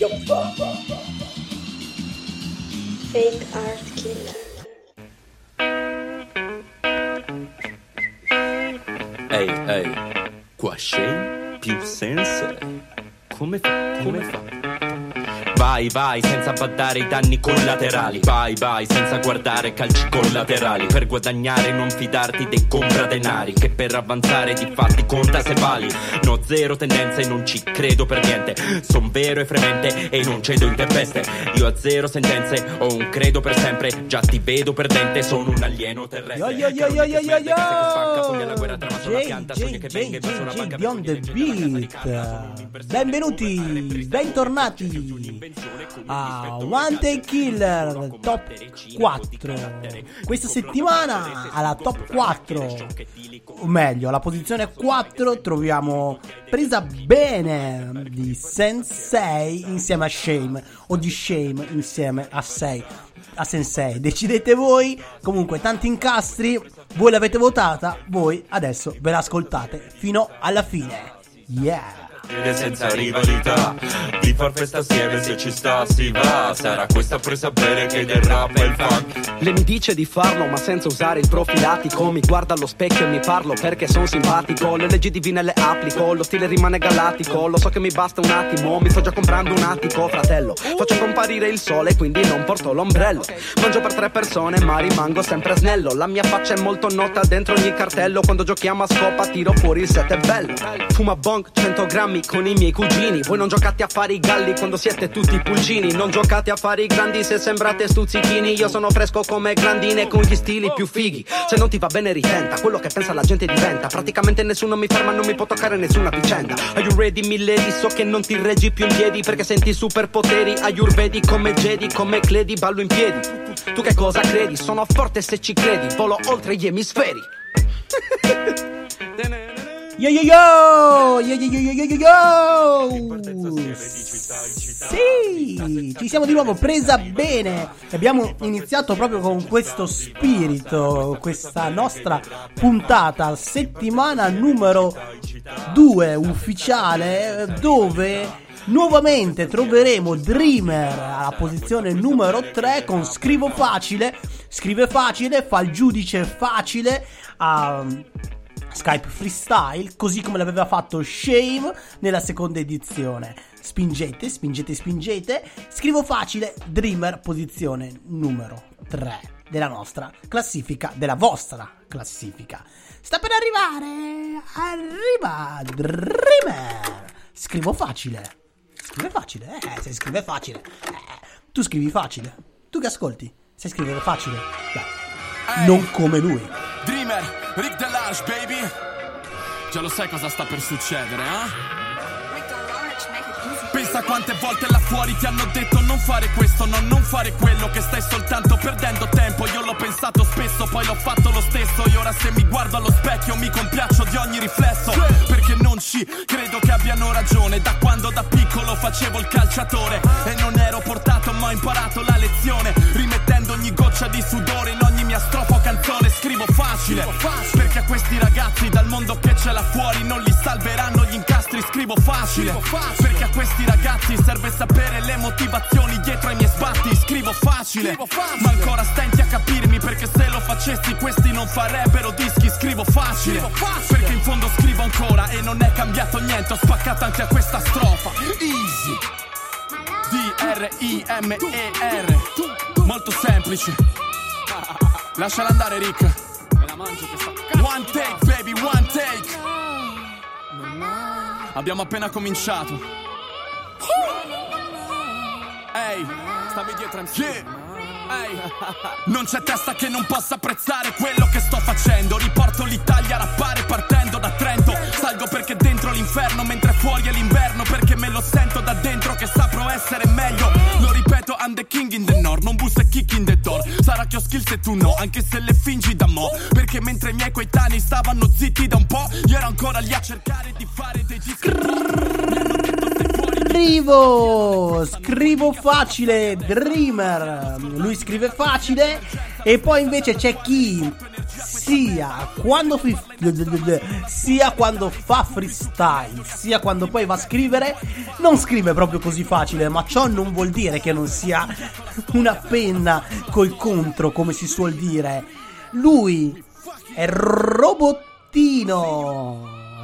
Fake Art Killer. Ehi, ehi, qua Shane più sense. Come fa? Come fa? Vai, vai, senza badare i danni collaterali. Vai, vai, senza guardare calci collaterali. Per guadagnare non fidarti dei compradenari. Che per avanzare di fatti conta se vali. No zero tendenze, non ci credo per niente. Son vero e fremente e non cedo in tempeste. Io a zero sentenze, ho un credo per sempre. Già ti vedo perdente, sono un alieno terrestre. Yo, yo, yo, yo, yo, yo, yo. Beyond the Beat. Benvenuti, bentornati a One Day Killer Top 4. Questa settimana alla Top 4, o meglio, alla posizione 4 troviamo Presa Bene di Sensei insieme a Shame o di Shame insieme a 6 a Sensei. Decidete voi. Comunque, tanti incastri. Voi l'avete votata. Voi adesso ve l'ascoltate fino alla fine. Yeah. Ed senza rivalità. Di far festa assieme se ci sta si va. Sarà questa presa bene che del rap e il funk Le mi dice di farlo ma senza usare il profilatico. Mi guarda allo specchio e mi parlo perché son simpatico. Le leggi divine le applico, lo stile rimane galattico. Lo so che mi basta un attimo, mi sto già comprando un attico Fratello, faccio comparire il sole quindi non porto l'ombrello. Mangio per tre persone ma rimango sempre snello. La mia faccia è molto nota dentro ogni cartello. Quando giochiamo a scopa tiro fuori il set è bello. Fuma bong 100 grammi con i miei cugini. Voi non giocate a fare i galli quando siete tutti pulcini. Non giocate a fare i grandi se sembrate stuzzichini. Io sono fresco come grandine con gli stili più fighi. Se non ti va bene ritenta, quello che pensa la gente diventa. Praticamente nessuno mi ferma, non mi può toccare nessuna vicenda. Are you ready milady? So che non ti reggi più in piedi Perché senti superpoteri. Ayurvedi come Jedi, come Cledi? Ballo in piedi. Tu che cosa credi? Sono forte se ci credi. Volo oltre gli emisferi Yo yo yo! Yo yo yo yo yo yo yo! Sì! Ci siamo di nuovo presa bene! Abbiamo iniziato proprio con questo spirito, questa nostra puntata, settimana numero 2 ufficiale, dove nuovamente troveremo Dreamer alla posizione numero 3 con Scrivo Facile. Scrive facile, fa il giudice facile a Skype Freestyle, così come l'aveva fatto Shame nella seconda edizione. Spingete, spingete, spingete. Scrivo facile, Dreamer, posizione numero 3 della nostra classifica, della vostra classifica. Sta per arrivare, arriva Dreamer. Scrivo facile. Scrive facile, eh, se scrive facile. Eh, tu scrivi facile. Tu che ascolti, sai scrivere facile. Dai. Non come lui. Rick Delange, baby. Già lo sai cosa sta per succedere, eh? Pensa quante volte là fuori ti hanno detto non fare questo, no, non fare quello, che stai soltanto perdendo tempo. Io l'ho pensato spesso, poi l'ho fatto lo stesso. E ora se mi guardo allo specchio mi compiaccio di ogni riflesso. Perché non ci credo che abbiano ragione. Da quando da piccolo facevo il calciatore. E non ero portato, ma ho imparato la lezione. Rimettendo ogni goccia di sudore in ogni mia strofa o canzone. Scrivo facile. Perché a questi ragazzi dal mondo che c'è là fuori non li salveranno gli incastri. Scrivo facile. Perché a questi ragazzi serve sapere le motivazioni dietro ai miei sbatti. Scrivo facile. Ma ancora stenti a capirmi perché se lo facessi questi non farebbero dischi. Scrivo facile. Perché in fondo scrivo ancora e non è cambiato niente. Ho spaccato anche a questa strofa. Easy. D-R-I-M-E-R. Molto semplice. Lasciala andare, Rick. Mangio questa One take, baby, one take. Abbiamo appena cominciato. Ehi, stavi dietro MC. Ehi, non c'è testa che non possa apprezzare quello che sto facendo. Riporto l'Italia a rappare partendo da Trento. Salgo perché dentro l'inferno, mentre fuori è l'inverno. Perché me lo sento da dentro che saprò essere meglio. Lo ripeto, I'm the king in the north, non bussa e kick in the che ho skills tu no, anche se le fingi da mo'. Perché mentre i miei coetanei stavano zitti da un po', io ero ancora lì a cercare di fare dei dischi. Scrivo, scrivo facile, Dreamer. Lui scrive facile e poi invece c'è chi sia quando, fi- sia quando fa freestyle, sia quando poi va a scrivere, non scrive proprio così facile, ma ciò non vuol dire che non sia una penna col contro, come si suol dire. Lui è robottino.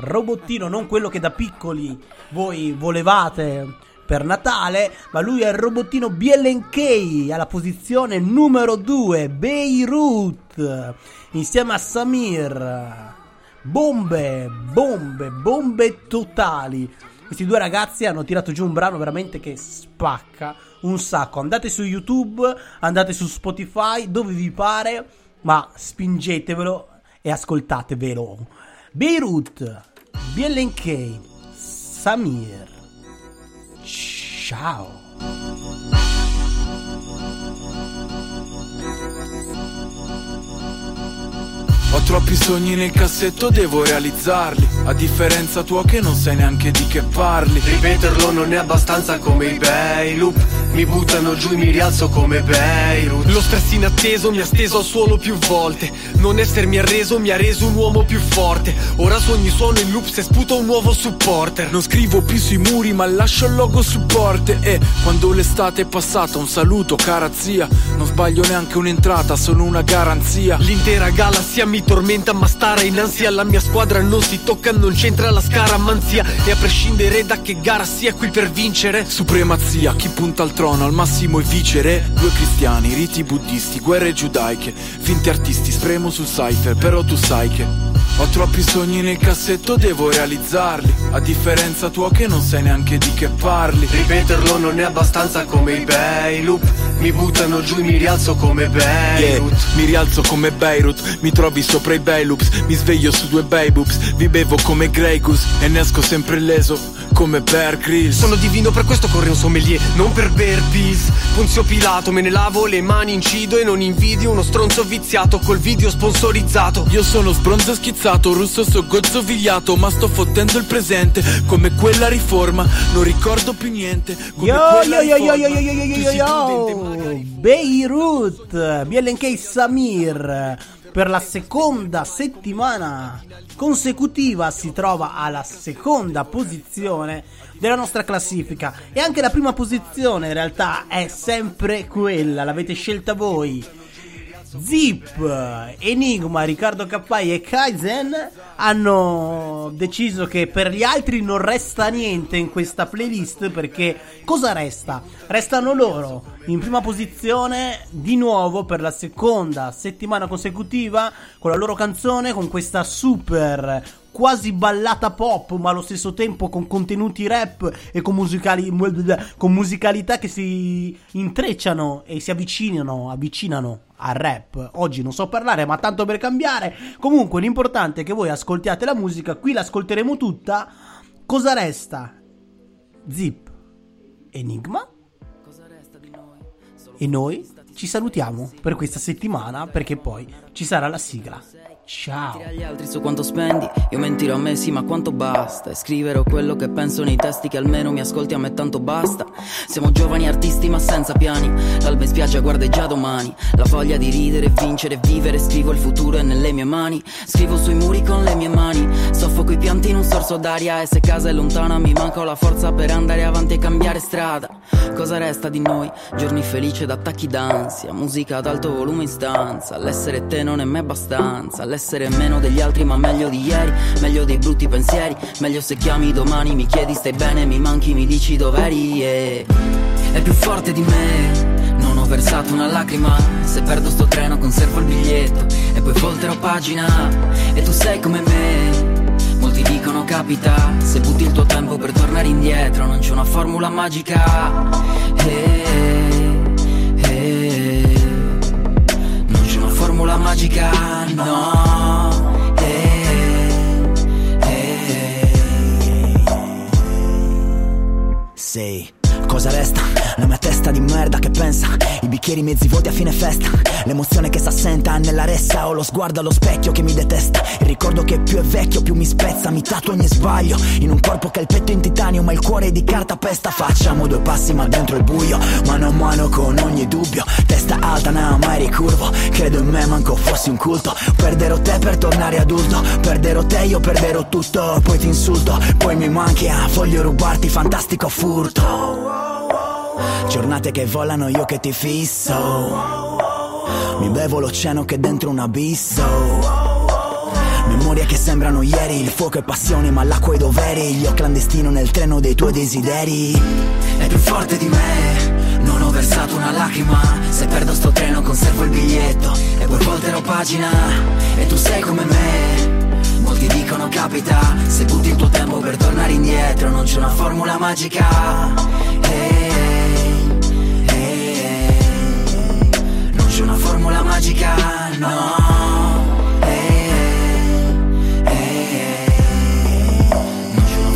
Robottino, non quello che da piccoli voi volevate per Natale, ma lui è il robottino BLNK alla posizione numero 2, Beirut, insieme a Samir. Bombe, bombe, bombe totali. Questi due ragazzi hanno tirato giù un brano veramente che spacca un sacco. Andate su YouTube, andate su Spotify, dove vi pare, ma spingetevelo e ascoltatevelo. Beirut, BLNK, Samir. Ciao. Ho troppi sogni nel cassetto, devo realizzarli. A differenza tua che non sai neanche di che parli. Ripeterlo non è abbastanza come i bei loop. Mi buttano giù e mi rialzo come Beirut. Lo stress inatteso mi ha steso al suolo più volte. Non essermi arreso mi ha reso un uomo più forte. Ora su ogni suono in loop se sputo un nuovo supporter. Non scrivo più sui muri, ma lascio il logo supporte. E quando l'estate è passata, un saluto, cara zia. Non sbaglio neanche un'entrata, sono una garanzia. L'intera galassia mi tormenta ma stare in ansia. La mia squadra non si tocca, non c'entra la scaramanzia. E a prescindere da che gara sia qui per vincere Supremazia, chi punta al trono al massimo è vicere. Due cristiani, riti buddisti, guerre giudaiche. Finti artisti, spremo sul cypher, però tu sai che ho troppi sogni nel cassetto, devo realizzarli. A differenza tua che non sai neanche di che parli. Ripeterlo non è abbastanza come i bei loop. Mi buttano giù e mi rialzo come Beirut. Yeah, mi rialzo come Beirut, mi trovi sopra i bei loops. Mi sveglio su due bei boobs, vi bevo come Grey Goose e ne esco sempre leso come Bear Grylls. Sono divino, per questo corre un sommelier, non per Bear Peas. Ponzio Pilato, me ne lavo le mani, incido e non invidio uno stronzo viziato col video sponsorizzato. Io sono sbronzo schizzato, russo so gozzo vigliato, ma sto fottendo il presente come quella riforma. Non ricordo più niente. Come Yo, quella yo, yo, yo, yo, yo, yo, yo, yo, magari- Beirut, BLNK Samir per la seconda settimana consecutiva si trova alla seconda posizione della nostra classifica e anche la prima posizione in realtà è sempre quella, l'avete scelta voi. Zip, Enigma, Riccardo Cappai e Kaizen hanno deciso che per gli altri non resta niente in questa playlist perché cosa resta? Restano loro in prima posizione di nuovo per la seconda settimana consecutiva con la loro canzone, con questa super quasi ballata pop, ma allo stesso tempo con contenuti rap e con, musicali, con musicalità che si intrecciano e si avvicinano, avvicinano al rap. Oggi non so parlare, ma tanto per cambiare. Comunque, l'importante è che voi ascoltiate la musica, qui l'ascolteremo tutta. Cosa resta? Zip, Enigma. E noi ci salutiamo per questa settimana perché poi ci sarà la sigla. Ciao. agli altri su quanto spendi. Io mentirò a me sì ma quanto basta? E scriverò quello che penso nei testi Che almeno mi ascolti a me tanto basta. Siamo giovani artisti ma senza piani. L'alba in spiaggia guarda già domani. La voglia di ridere, vincere, vivere Scrivo il futuro è nelle mie mani. Scrivo sui muri con le mie mani. Soffoco i pianti in un sorso d'aria E se casa è lontana mi manca la forza Per andare avanti e cambiare strada. Cosa resta di noi? Giorni felici ed attacchi d'ansia. Musica ad alto volume in stanza. L'essere te non è mai abbastanza. L'essere meno degli altri ma meglio di ieri Meglio dei brutti pensieri. Meglio se chiami domani Mi chiedi stai bene Mi manchi mi dici dov'eri yeah. È più forte di me Non ho versato una lacrima. Se perdo sto treno conservo il biglietto E poi volterò pagina. E tu sei come me Molti dicono capita. Se butti il tuo tempo per tornare indietro Non c'è una formula magica. Eh, formula magica No Eh, eh, Sei cosa resta? Testa di merda che pensa. I bicchieri mezzi vuoti a fine festa. L'emozione che s'assenta nella ressa. Ho lo sguardo allo specchio che mi detesta. Il ricordo che più è vecchio più mi spezza. Mi tatuo ogni sbaglio. In un corpo che ha il petto in titanio Ma il cuore è di carta pesta. Facciamo due passi ma dentro il buio. Mano a mano con ogni dubbio. Testa alta no mai ricurvo. Credo in me manco fossi un culto. Perderò te per tornare adulto. Perderò te io perderò tutto. Poi ti insulto Poi mi manchi. Ah, Voglio rubarti fantastico furto Giornate che volano io che ti fisso. Mi bevo l'oceano che è dentro un abisso. Memorie che sembrano ieri, il fuoco e passione ma l'acqua i doveri Io clandestino nel treno dei tuoi desideri. È più forte di me, non ho versato una lacrima. Se perdo sto treno conservo il biglietto e poi volterò pagina. E tu sei come me Molti dicono capita. Se butti il tuo tempo per tornare indietro Non c'è una formula magica. Hey, magica, no.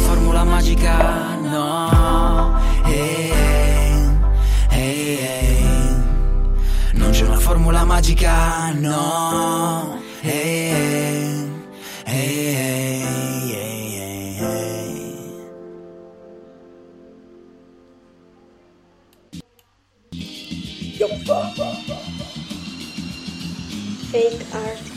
Formula magica, no. Non c'è una formula magica, no Fake art.